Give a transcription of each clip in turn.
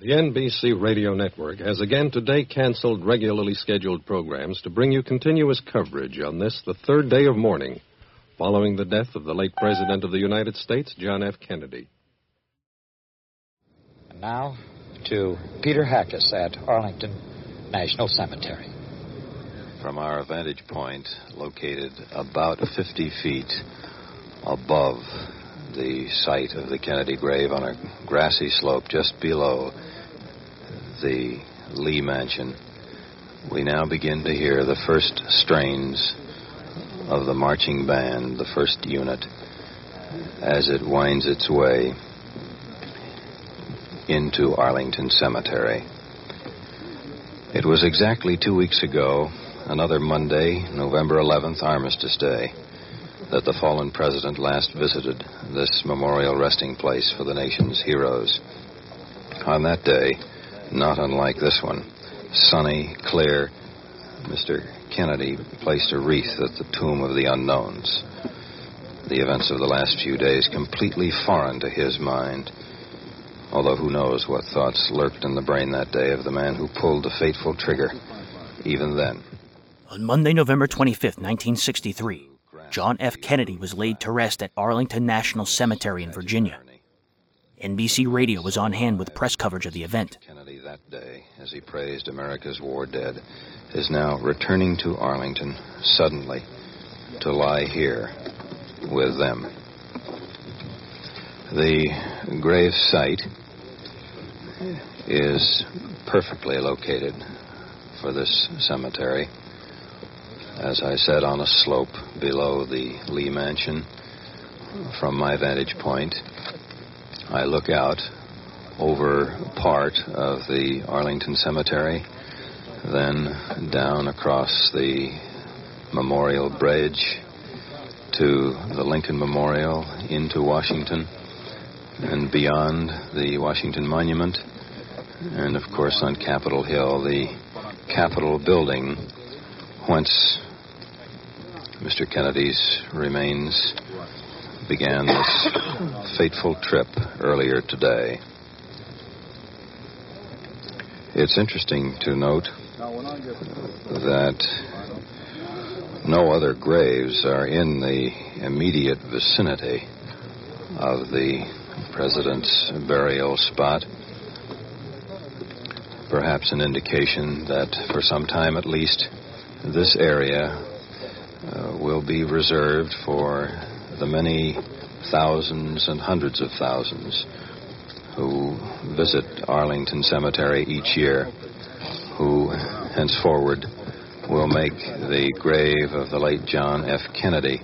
The NBC radio network has again today canceled regularly scheduled programs to bring you continuous coverage on this, the third day of mourning, following the death of the late President of the United States, John F. Kennedy. And now to Peter Hackes at Arlington National Cemetery. From our vantage point, located about 50 feet above the site of the Kennedy grave on a grassy slope just below the Lee Mansion, we now begin to hear the first strains of the marching band, the first unit, as it winds its way into Arlington Cemetery. It was exactly two weeks ago, another Monday, November 11th, Armistice Day, that the fallen president last visited this memorial resting place for the nation's heroes. On that day, not unlike this one, sunny, clear, Mr. Kennedy placed a wreath at the tomb of the unknowns. The events of the last few days completely foreign to his mind. Although who knows what thoughts lurked in the brain that day of the man who pulled the fateful trigger, even then. On Monday, November 25, 1963, John F. Kennedy was laid to rest at Arlington National Cemetery in Virginia. NBC Radio was on hand with press coverage of the event. That day, as he praised America's war dead, is now returning to Arlington suddenly to lie here with them. The grave site is perfectly located for this cemetery. As I said, on a slope below the Lee Mansion. From my vantage point, I look out over part of the Arlington Cemetery, then down across the Memorial Bridge to the Lincoln Memorial into Washington and beyond the Washington Monument, and of course on Capitol Hill, the Capitol building, whence Mr. Kennedy's remains began this fateful trip earlier today. It's interesting to note that no other graves are in the immediate vicinity of the president's burial spot. Perhaps an indication that for some time at least this area uh, will be reserved for the many thousands and hundreds of thousands who visit Arlington Cemetery each year, who henceforward will make the grave of the late John F. Kennedy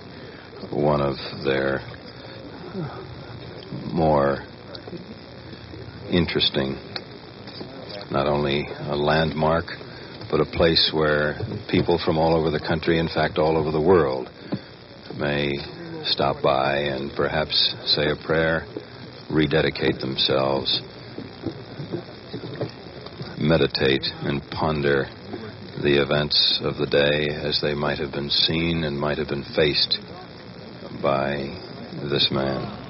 one of their more interesting, not only a landmark, but a place where people from all over the country, in fact, all over the world, may stop by and perhaps say a prayer, rededicate themselves, meditate and ponder the events of the day as they might have been seen and might have been faced by this man.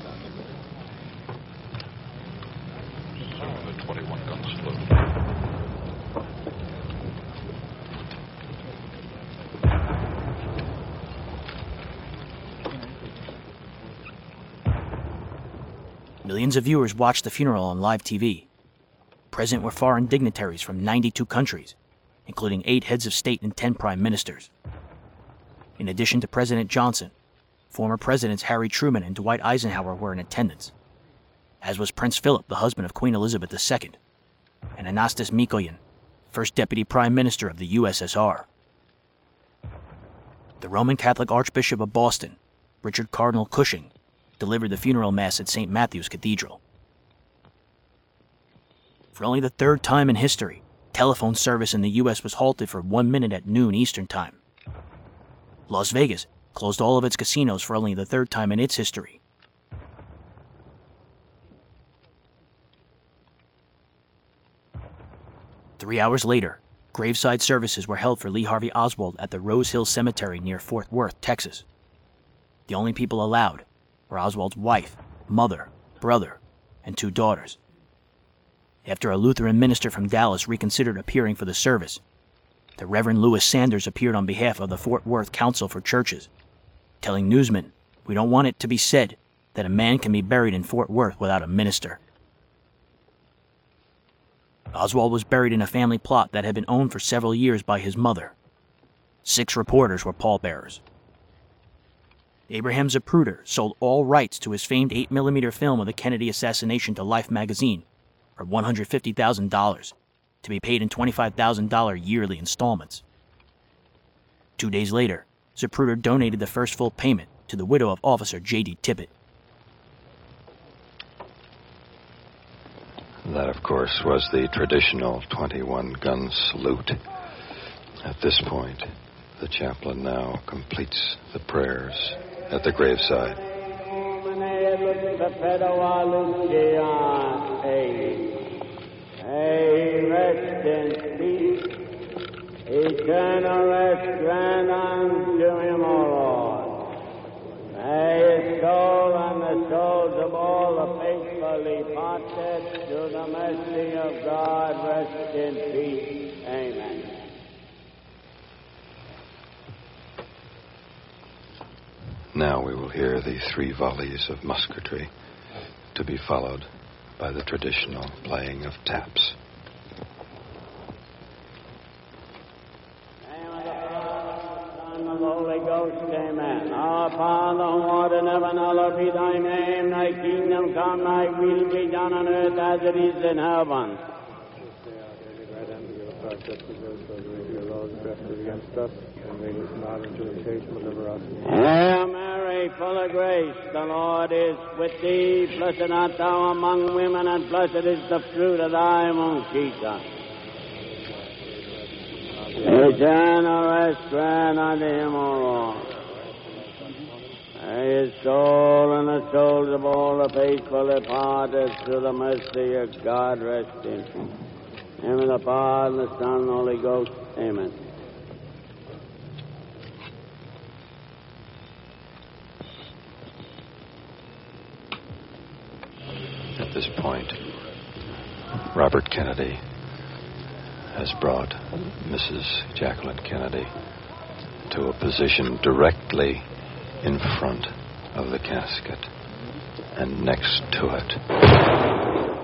Of viewers watched the funeral on live TV. Present were foreign dignitaries from 92 countries, including eight heads of state and 10 prime ministers. In addition to President Johnson, former Presidents Harry Truman and Dwight Eisenhower were in attendance, as was Prince Philip, the husband of Queen Elizabeth II, and Anastas Mikoyan, first Deputy Prime Minister of the USSR. The Roman Catholic Archbishop of Boston, Richard Cardinal Cushing, delivered the funeral mass at St. Matthew's Cathedral. For only the third time in history, telephone service in the U.S. was halted for one minute at noon Eastern Time. Las Vegas closed all of its casinos for only the third time in its history. Three hours later, graveside services were held for Lee Harvey Oswald at the Rose Hill Cemetery near Fort Worth, Texas. The only people allowed were Oswald's wife, mother, brother, and two daughters. After a Lutheran minister from Dallas reconsidered appearing for the service, the Reverend Louis Saunders appeared on behalf of the Fort Worth Council for Churches, telling newsmen, We don't want it to be said that a man can be buried in Fort Worth without a minister. Oswald was buried in a family plot that had been owned for several years by his mother. Six reporters were pallbearers. Abraham Zapruder sold all rights to his famed 8mm film of the Kennedy assassination to Life magazine for $150,000 to be paid in $25,000 yearly installments. Two days later, Zapruder donated the first full payment to the widow of Officer J.D. Tippit. That, of course, was the traditional 21 gun salute. At this point, the chaplain now completes the prayers at the graveside. Eternal rest grant unto him, O Lord. May his soul and the souls of all the faithfully departed to the mercy of God rest in peace. Amen. Now we will hear the three volleys of musketry, to be followed by the traditional playing of taps. Amen. Father in heaven, hallowed be thy name. Thy kingdom come, thy will be done on earth as it is in heaven. Hail Mary, full of grace, the Lord is with thee. Blessed art thou among women, and blessed is the fruit of thy womb, Jesus. Eternal rest grant unto him, O Lord. May his soul and the souls of all the faithful departed through the mercy of God rest in. Name of the Father, the Son, and the Holy Ghost. Amen. This point, Robert Kennedy has brought Mrs. Jacqueline Kennedy to a position directly in front of the casket and next to it.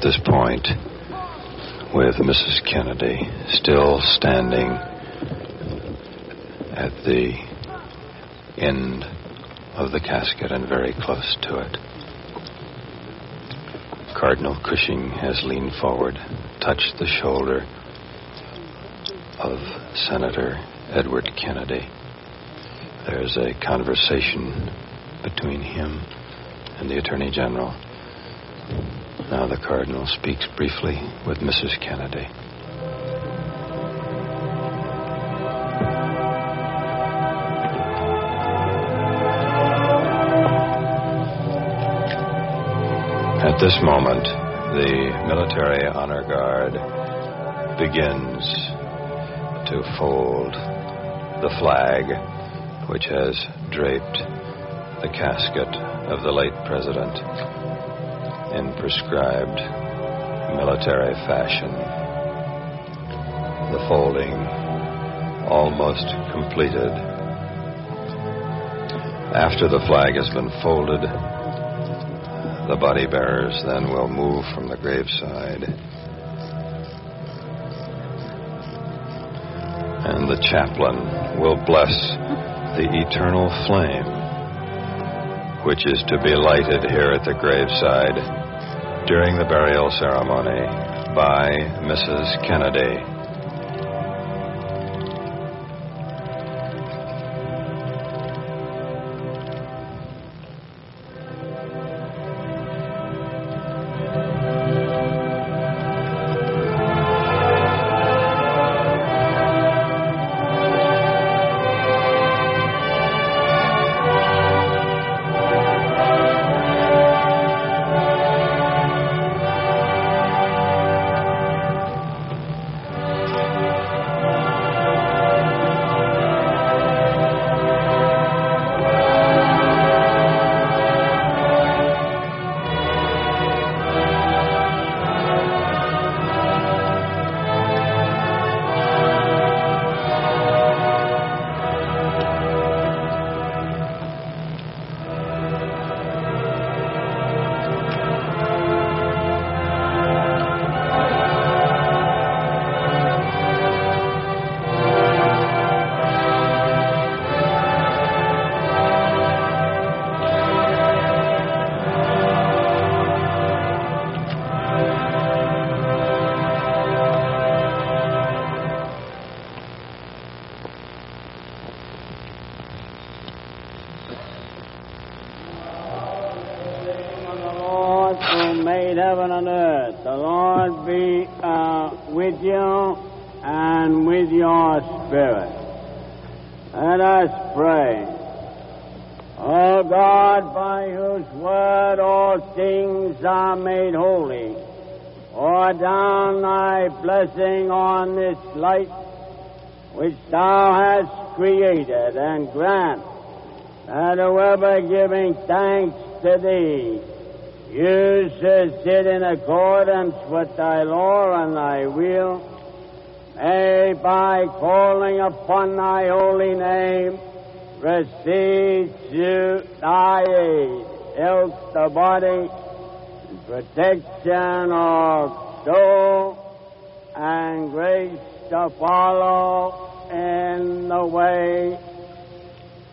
At this point, with Mrs. Kennedy still standing at the end of the casket and very close to it, Cardinal Cushing has leaned forward, touched the shoulder of Senator Edward Kennedy. There's a conversation between him and the Attorney General. Now the Cardinal speaks briefly with Mrs. Kennedy. At this moment, the military honor guard begins to fold the flag which has draped the casket of the late president in prescribed military fashion. The folding almost completed. After the flag has been folded, the body bearers then will move from the graveside. And the chaplain will bless the eternal flame, which is to be lighted here at the graveside during the burial ceremony by Mrs. Kennedy. With you and with your spirit. Let us pray. O God, by whose word all things are made holy, pour down thy blessing on this light which thou hast created, and grant that whoever giving thanks to thee uses it in accordance with thy law and thy will, may by calling upon thy holy name receive to thy aid, health the body, protection of soul, and grace to follow in the way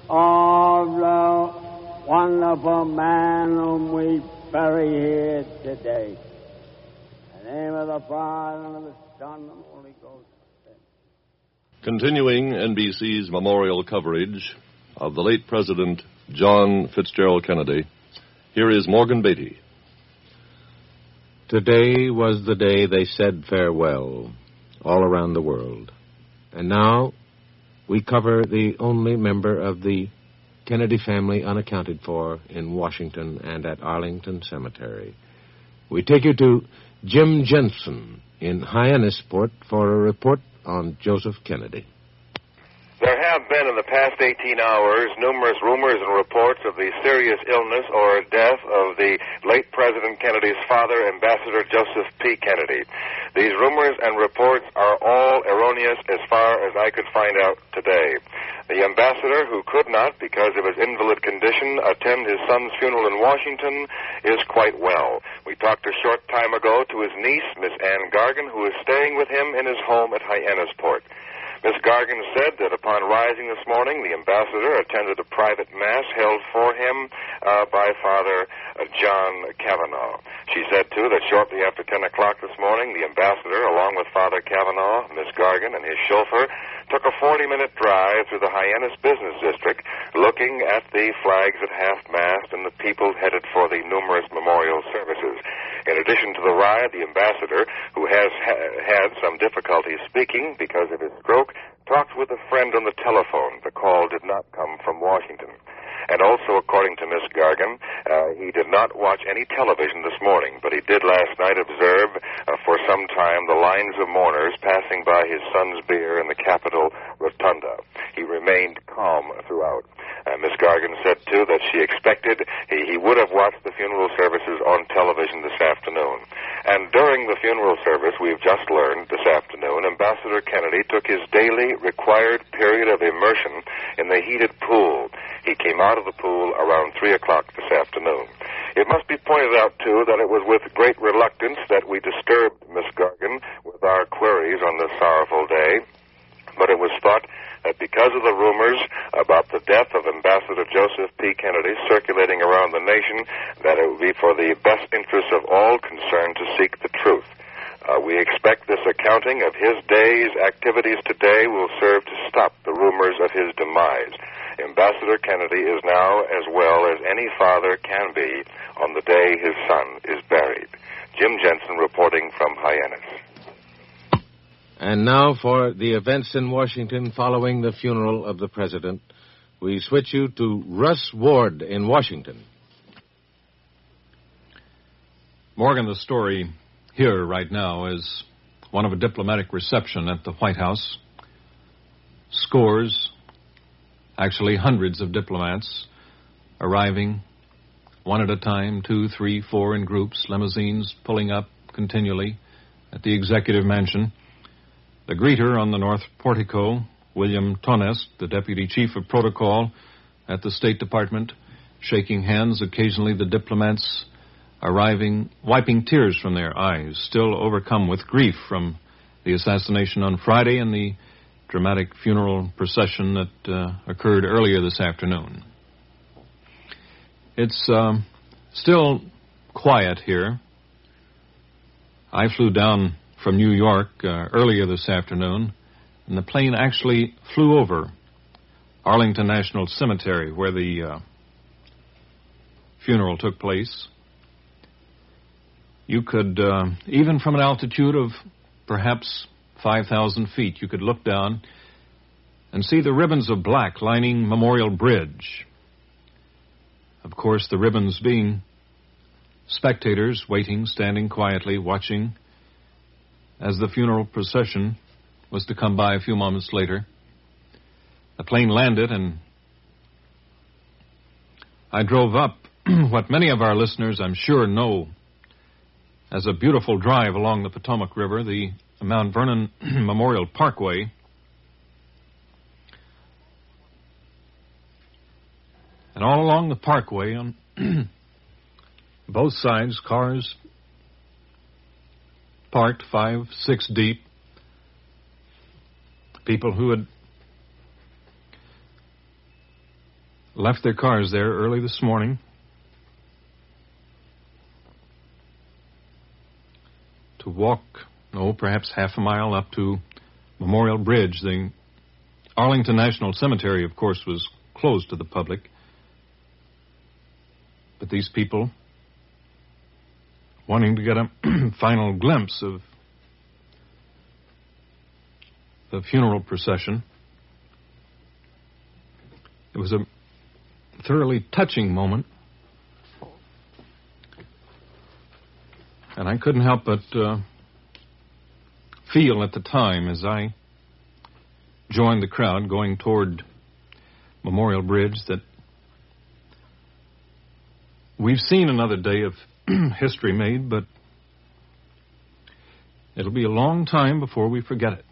of the wonderful man whom we bury here today. In the name of the Father, and of the Son, and the Holy Ghost. Continuing NBC's memorial coverage of the late President John Fitzgerald Kennedy, here is Morgan Beatty. Today was the day they said farewell all around the world. And now we cover the only member of the Kennedy family unaccounted for in Washington and at Arlington Cemetery. We take you to Jim Jensen in Hyannisport for a report on Joseph Kennedy. There have been in the past 18 hours numerous rumors and reports of the serious illness or death of the late President Kennedy's father, Ambassador Joseph P. Kennedy. These rumors and reports are all erroneous as far as I could find out today. The ambassador, who could not, because of his invalid condition, attend his son's funeral in Washington, is quite well. We talked a short time ago to his niece, Miss Anne Gargan, who is staying with him in his home at Hyannisport. Miss Gargan said that upon rising this morning, the ambassador attended a private mass held for him uh, by Father John Cavanaugh. She said, too, that shortly after 10 o'clock this morning, the ambassador, along with Father Cavanaugh, Miss Gargan, and his chauffeur, took a 40 minute drive through the Hyannis Business District, looking at the flags at half mast and the people headed for the numerous memorial services. In addition to the ride, the ambassador, who has ha- had some difficulty speaking because of his stroke, talked with a friend on the telephone. The call did not come from Washington. And also, according to Miss Gargan, uh, he did not watch any television this morning, but he did last night observe uh, for some time the lines of mourners passing by his son's bier in the Capitol Rotunda. He remained calm throughout. Uh, Miss Gargan said, too, that she expected he, he would have watched the funeral services on television this afternoon. And during the funeral service, we've just learned this afternoon, Ambassador Kennedy took his daily required period of immersion in the heated pool. He came out of the pool around 3 o'clock this afternoon. It must be pointed out, too, that it was with great reluctance that we disturbed Miss Gargan with our queries on this sorrowful day. But it was thought that because of the rumors about the death of Ambassador Joseph P. Kennedy circulating around the nation, that it would be for the best interests of all concerned to seek the truth. Uh, we expect this accounting of his day's activities today will serve to stop the rumors of his demise. Ambassador Kennedy is now as well as any father can be on the day his son is buried. Jim Jensen reporting from Hyannis. And now for the events in Washington following the funeral of the president. We switch you to Russ Ward in Washington. Morgan, the story here right now is one of a diplomatic reception at the White House. Scores, actually hundreds of diplomats arriving one at a time, two, three, four in groups, limousines pulling up continually at the executive mansion. The greeter on the north portico, William Tonesk, the deputy chief of protocol at the State Department, shaking hands, occasionally the diplomats arriving, wiping tears from their eyes, still overcome with grief from the assassination on Friday and the dramatic funeral procession that uh, occurred earlier this afternoon. It's um, still quiet here. I flew down from New York uh, earlier this afternoon, and the plane actually flew over Arlington National Cemetery, where the uh, funeral took place. You could, uh, even from an altitude of perhaps 5,000 feet, you could look down and see the ribbons of black lining Memorial Bridge. Of course, the ribbons being spectators waiting, standing quietly, watching as the funeral procession was to come by a few moments later. The plane landed, and I drove up what many of our listeners, I'm sure, know as a beautiful drive along the Potomac River, the Mount Vernon Memorial Parkway. And all along the parkway, on both sides, cars parked five, six deep. People who had left their cars there early this morning to walk, oh, perhaps half a mile up to Memorial Bridge. The Arlington National Cemetery, of course, was closed to the public. But these people wanting to get a final glimpse of the funeral procession. It was a thoroughly touching moment. And I couldn't help but uh, feel at the time as I joined the crowd going toward Memorial Bridge that we've seen another day of history made, but it'll be a long time before we forget it.